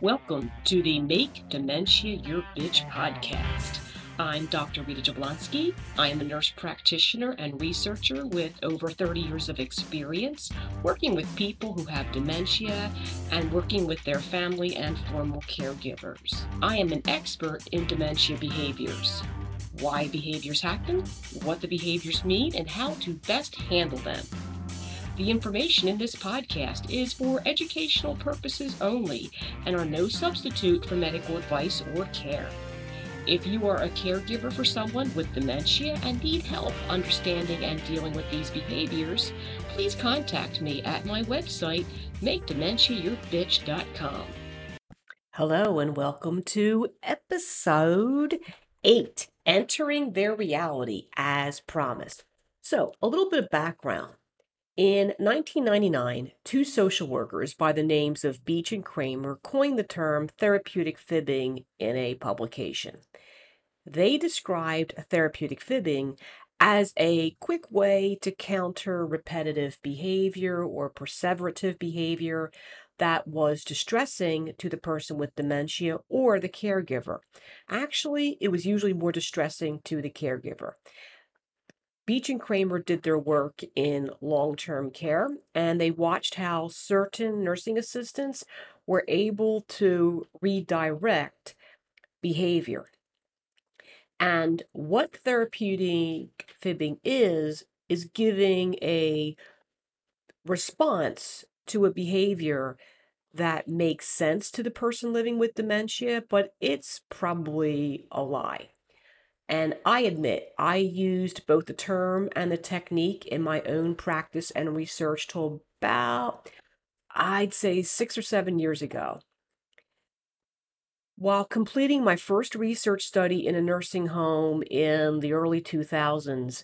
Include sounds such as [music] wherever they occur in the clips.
Welcome to the Make Dementia Your Bitch podcast. I'm Dr. Rita Jablonski. I am a nurse practitioner and researcher with over 30 years of experience working with people who have dementia and working with their family and formal caregivers. I am an expert in dementia behaviors, why behaviors happen, what the behaviors mean, and how to best handle them. The information in this podcast is for educational purposes only and are no substitute for medical advice or care. If you are a caregiver for someone with dementia and need help understanding and dealing with these behaviors, please contact me at my website, makedementiayourbitch.com. Hello, and welcome to episode 8 Entering Their Reality as Promised. So, a little bit of background. In 1999, two social workers by the names of Beach and Kramer coined the term therapeutic fibbing in a publication. They described therapeutic fibbing as a quick way to counter repetitive behavior or perseverative behavior that was distressing to the person with dementia or the caregiver. Actually, it was usually more distressing to the caregiver. Beach and Kramer did their work in long term care, and they watched how certain nursing assistants were able to redirect behavior. And what therapeutic fibbing is, is giving a response to a behavior that makes sense to the person living with dementia, but it's probably a lie. And I admit, I used both the term and the technique in my own practice and research till about, I'd say, six or seven years ago. While completing my first research study in a nursing home in the early 2000s,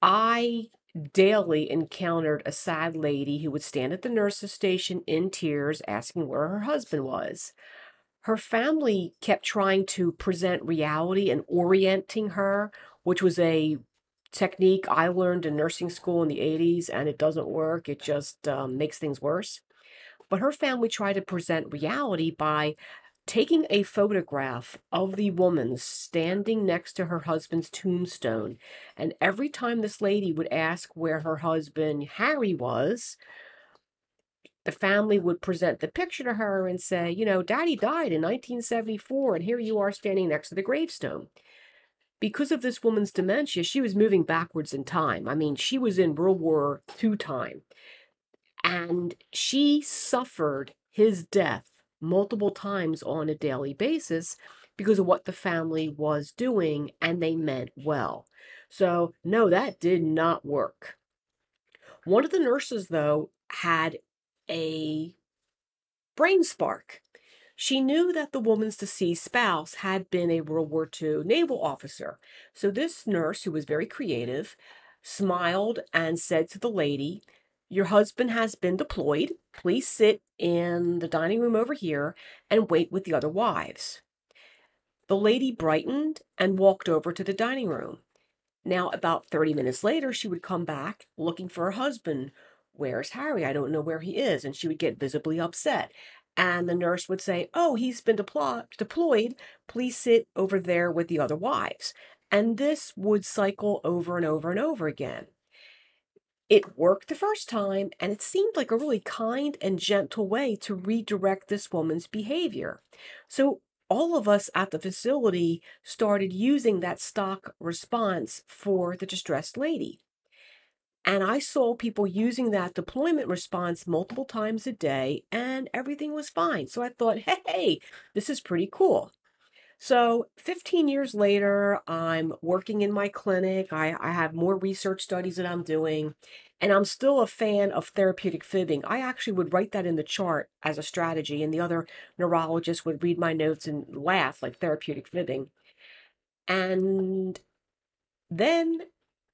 I daily encountered a sad lady who would stand at the nurse's station in tears asking where her husband was her family kept trying to present reality and orienting her, which was a technique I learned in nursing school in the 80s, and it doesn't work. It just um, makes things worse. But her family tried to present reality by taking a photograph of the woman standing next to her husband's tombstone. And every time this lady would ask where her husband Harry was, the family would present the picture to her and say, you know, daddy died in 1974, and here you are standing next to the gravestone. Because of this woman's dementia, she was moving backwards in time. I mean, she was in World War II time. And she suffered his death multiple times on a daily basis because of what the family was doing, and they meant well. So, no, that did not work. One of the nurses, though, had a brain spark. She knew that the woman's deceased spouse had been a World War II naval officer. So this nurse, who was very creative, smiled and said to the lady, Your husband has been deployed. Please sit in the dining room over here and wait with the other wives. The lady brightened and walked over to the dining room. Now, about 30 minutes later, she would come back looking for her husband, Where's Harry? I don't know where he is. And she would get visibly upset. And the nurse would say, Oh, he's been deploy- deployed. Please sit over there with the other wives. And this would cycle over and over and over again. It worked the first time, and it seemed like a really kind and gentle way to redirect this woman's behavior. So, all of us at the facility started using that stock response for the distressed lady. And I saw people using that deployment response multiple times a day, and everything was fine. So I thought, hey, this is pretty cool. So 15 years later, I'm working in my clinic. I, I have more research studies that I'm doing, and I'm still a fan of therapeutic fibbing. I actually would write that in the chart as a strategy, and the other neurologists would read my notes and laugh like therapeutic fibbing. And then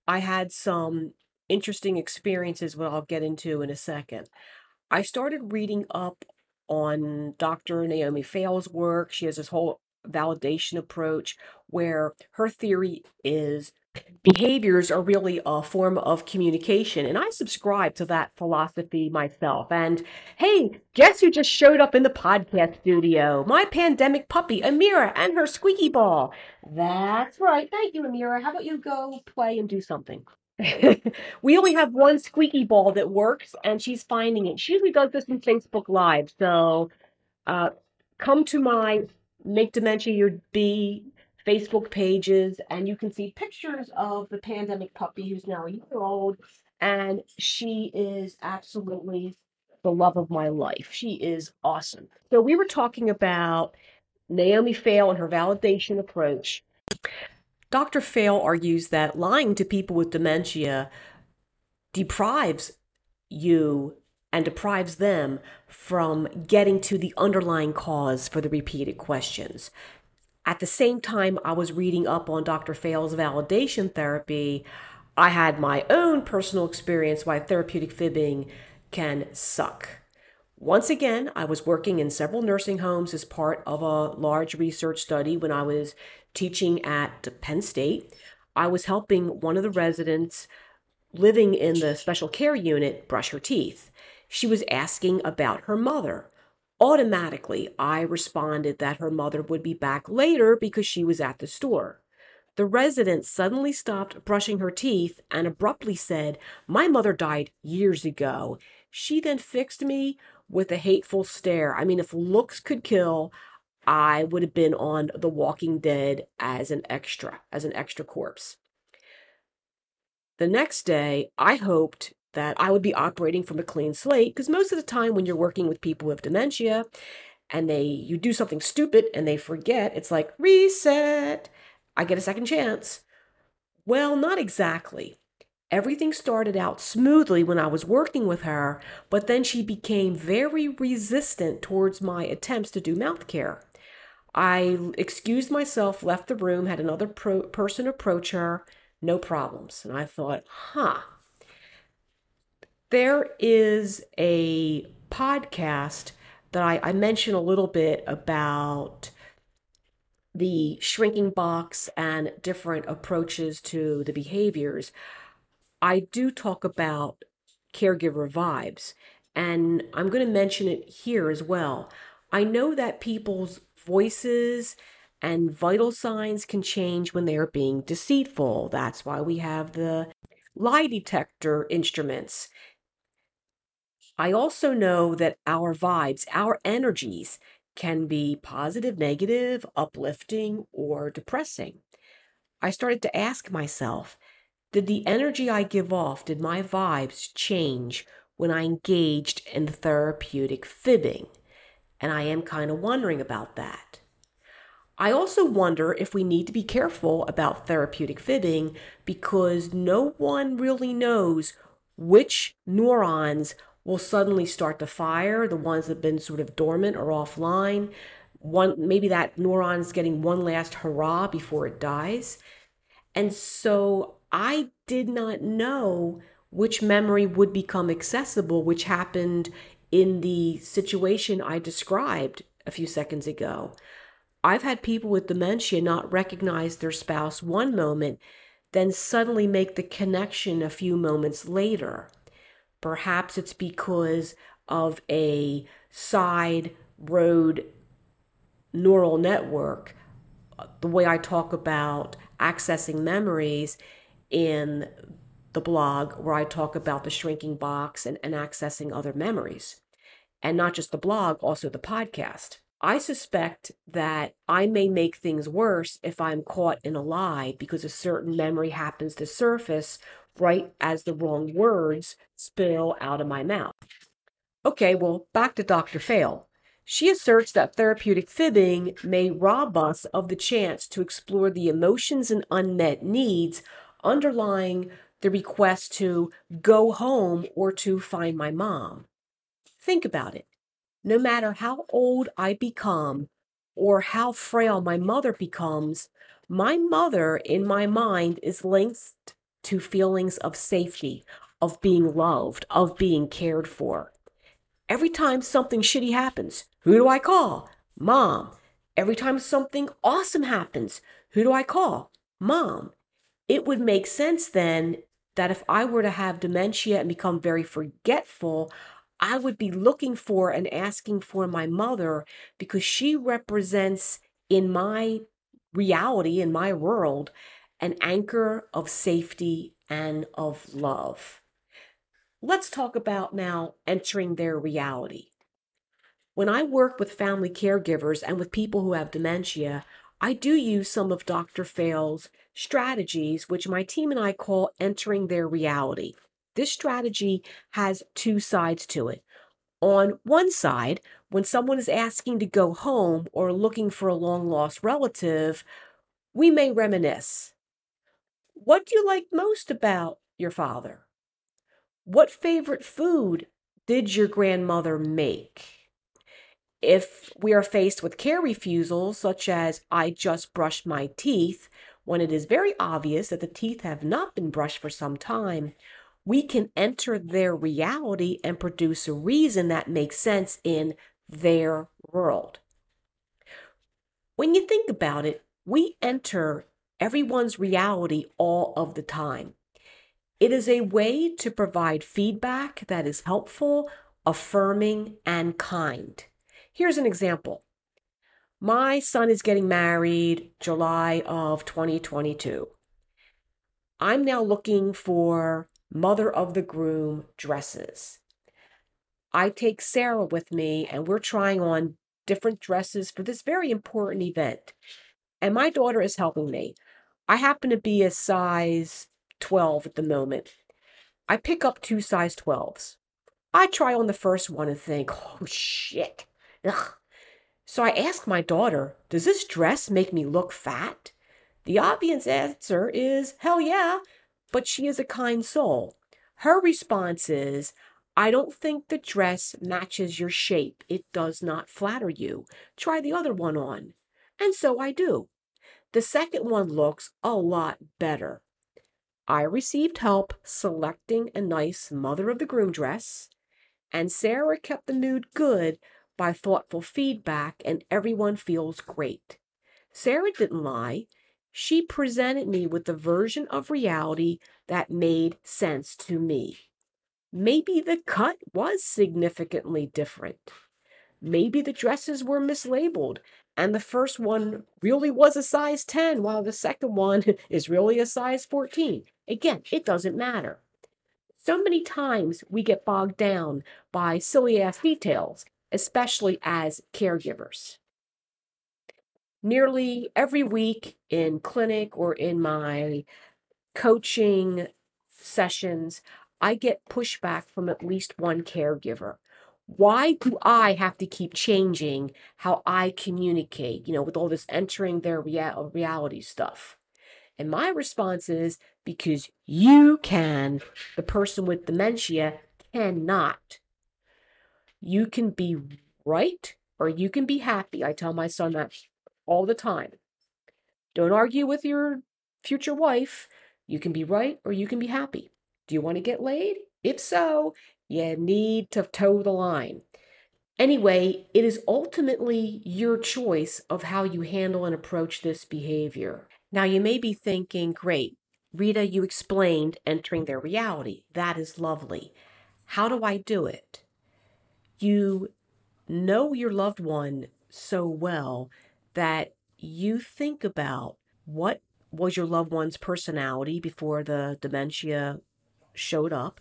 I had some interesting experiences, what I'll get into in a second. I started reading up on Dr. Naomi Feil's work. She has this whole validation approach, where her theory is behaviors are really a form of communication. And I subscribe to that philosophy myself. And hey, guess who just showed up in the podcast studio? My pandemic puppy, Amira, and her squeaky ball. That's right. Thank you, Amira. How about you go play and do something? [laughs] we only have one squeaky ball that works, and she's finding it. She usually does this in Facebook Live. So uh, come to my Make Dementia Your Bee Facebook pages, and you can see pictures of the pandemic puppy who's now a year old. And she is absolutely the love of my life. She is awesome. So, we were talking about Naomi Feil and her validation approach. Dr. Feil argues that lying to people with dementia deprives you and deprives them from getting to the underlying cause for the repeated questions. At the same time, I was reading up on Dr. Feil's validation therapy. I had my own personal experience why therapeutic fibbing can suck. Once again, I was working in several nursing homes as part of a large research study when I was teaching at Penn State. I was helping one of the residents living in the special care unit brush her teeth. She was asking about her mother. Automatically, I responded that her mother would be back later because she was at the store. The resident suddenly stopped brushing her teeth and abruptly said, My mother died years ago. She then fixed me with a hateful stare. I mean, if looks could kill, I would have been on The Walking Dead as an extra, as an extra corpse. The next day, I hoped that I would be operating from a clean slate because most of the time when you're working with people with dementia and they you do something stupid and they forget, it's like reset. I get a second chance. Well, not exactly. Everything started out smoothly when I was working with her, but then she became very resistant towards my attempts to do mouth care. I excused myself, left the room, had another pro- person approach her, no problems. And I thought, huh, there is a podcast that I, I mentioned a little bit about the shrinking box and different approaches to the behaviors. I do talk about caregiver vibes, and I'm going to mention it here as well. I know that people's voices and vital signs can change when they are being deceitful. That's why we have the lie detector instruments I also know that our vibes, our energies can be positive, negative, uplifting, or depressing. I started to ask myself, did the energy I give off, did my vibes change when I engaged in therapeutic fibbing? And I am kind of wondering about that. I also wonder if we need to be careful about therapeutic fibbing because no one really knows which neurons will suddenly start to fire, the ones that have been sort of dormant or offline. One maybe that neuron's getting one last hurrah before it dies. And so I did not know which memory would become accessible, which happened in the situation I described a few seconds ago. I've had people with dementia not recognize their spouse one moment, then suddenly make the connection a few moments later. Perhaps it's because of a side road neural network. The way I talk about accessing memories in the blog, where I talk about the shrinking box and, and accessing other memories. And not just the blog, also the podcast. I suspect that I may make things worse if I'm caught in a lie because a certain memory happens to surface right as the wrong words spill out of my mouth. Okay, well, back to Dr. Feil. She asserts that therapeutic fibbing may rob us of the chance to explore the emotions and unmet needs underlying the request to go home or to find my mom. Think about it. No matter how old I become or how frail my mother becomes, my mother in my mind is linked to feelings of safety, of being loved, of being cared for. Every time something shitty happens, who do I call? Mom. Every time something awesome happens, who do I call? Mom. It would make sense then that if I were to have dementia and become very forgetful, I would be looking for and asking for my mother because she represents in my reality, in my world, an anchor of safety and of love. Let's talk about now entering their reality. When I work with family caregivers and with people who have dementia, I do use some of Dr. Feil's strategies, which my team and I call entering their reality. This strategy has two sides to it. On one side, when someone is asking to go home or looking for a long lost relative, we may reminisce. What do you like most about your father? What favorite food did your grandmother make? If we are faced with care refusals, such as I just brushed my teeth, when it is very obvious that the teeth have not been brushed for some time, we can enter their reality and produce a reason that makes sense in their world. When you think about it, we enter everyone's reality all of the time. It is a way to provide feedback that is helpful, affirming, and kind. Here's an example. My son is getting married July of 2022. I'm now looking for mother of the groom dresses. I take Sarah with me and we're trying on different dresses for this very important event. And my daughter is helping me. I happen to be a size 12 at the moment. I pick up two size 12s. I try on the first one and think, oh shit, Ugh. So I ask my daughter, Does this dress make me look fat? The obvious answer is, Hell yeah, but she is a kind soul. Her response is, I don't think the dress matches your shape. It does not flatter you. Try the other one on. And so I do. The second one looks a lot better. I received help selecting a nice mother of the groom dress, and Sarah kept the mood good by thoughtful feedback, and everyone feels great. Sarah didn't lie. She presented me with the version of reality that made sense to me. Maybe the cut was significantly different. Maybe the dresses were mislabeled and the first one really was a size 10 while the second one [laughs] is really a size 14. Again, it doesn't matter. So many times we get bogged down by silly ass details especially as caregivers. Nearly every week in clinic or in my coaching sessions, I get pushback from at least one caregiver. Why do I have to keep changing how I communicate, you know, with all this entering their rea- reality stuff? And my response is because you can, the person with dementia cannot. You can be right or you can be happy. I tell my son that all the time. Don't argue with your future wife. You can be right or you can be happy. Do you want to get laid? If so, you need to toe the line. Anyway, it is ultimately your choice of how you handle and approach this behavior. Now, you may be thinking, great, Rita, you explained entering their reality. That is lovely. How do I do it? You know your loved one so well that you think about what was your loved one's personality before the dementia showed up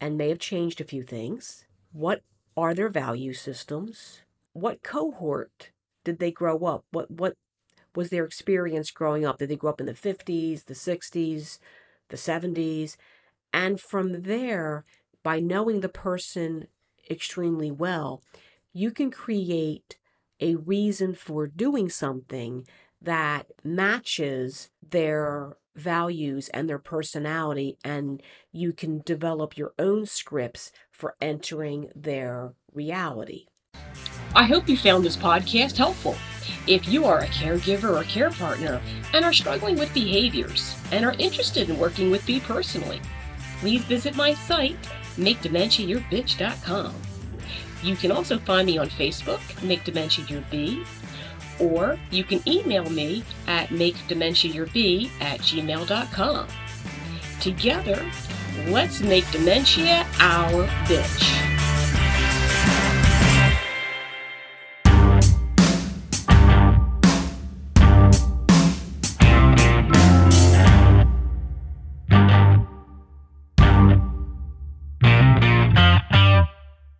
and may have changed a few things. What are their value systems? What cohort did they grow up? What what was their experience growing up? Did they grow up in the 50s, the 60s, the 70s? And from there, by knowing the person extremely well, you can create a reason for doing something that matches their values and their personality, and you can develop your own scripts for entering their reality. I hope you found this podcast helpful. If you are a caregiver or care partner and are struggling with behaviors and are interested in working with me personally, please visit my site MakeDementiaYourBitch.com. You can also find me on Facebook, Make Dementia Your Bee, or you can email me at makedementiayourbee at gmail.com. Together, let's make dementia our bitch.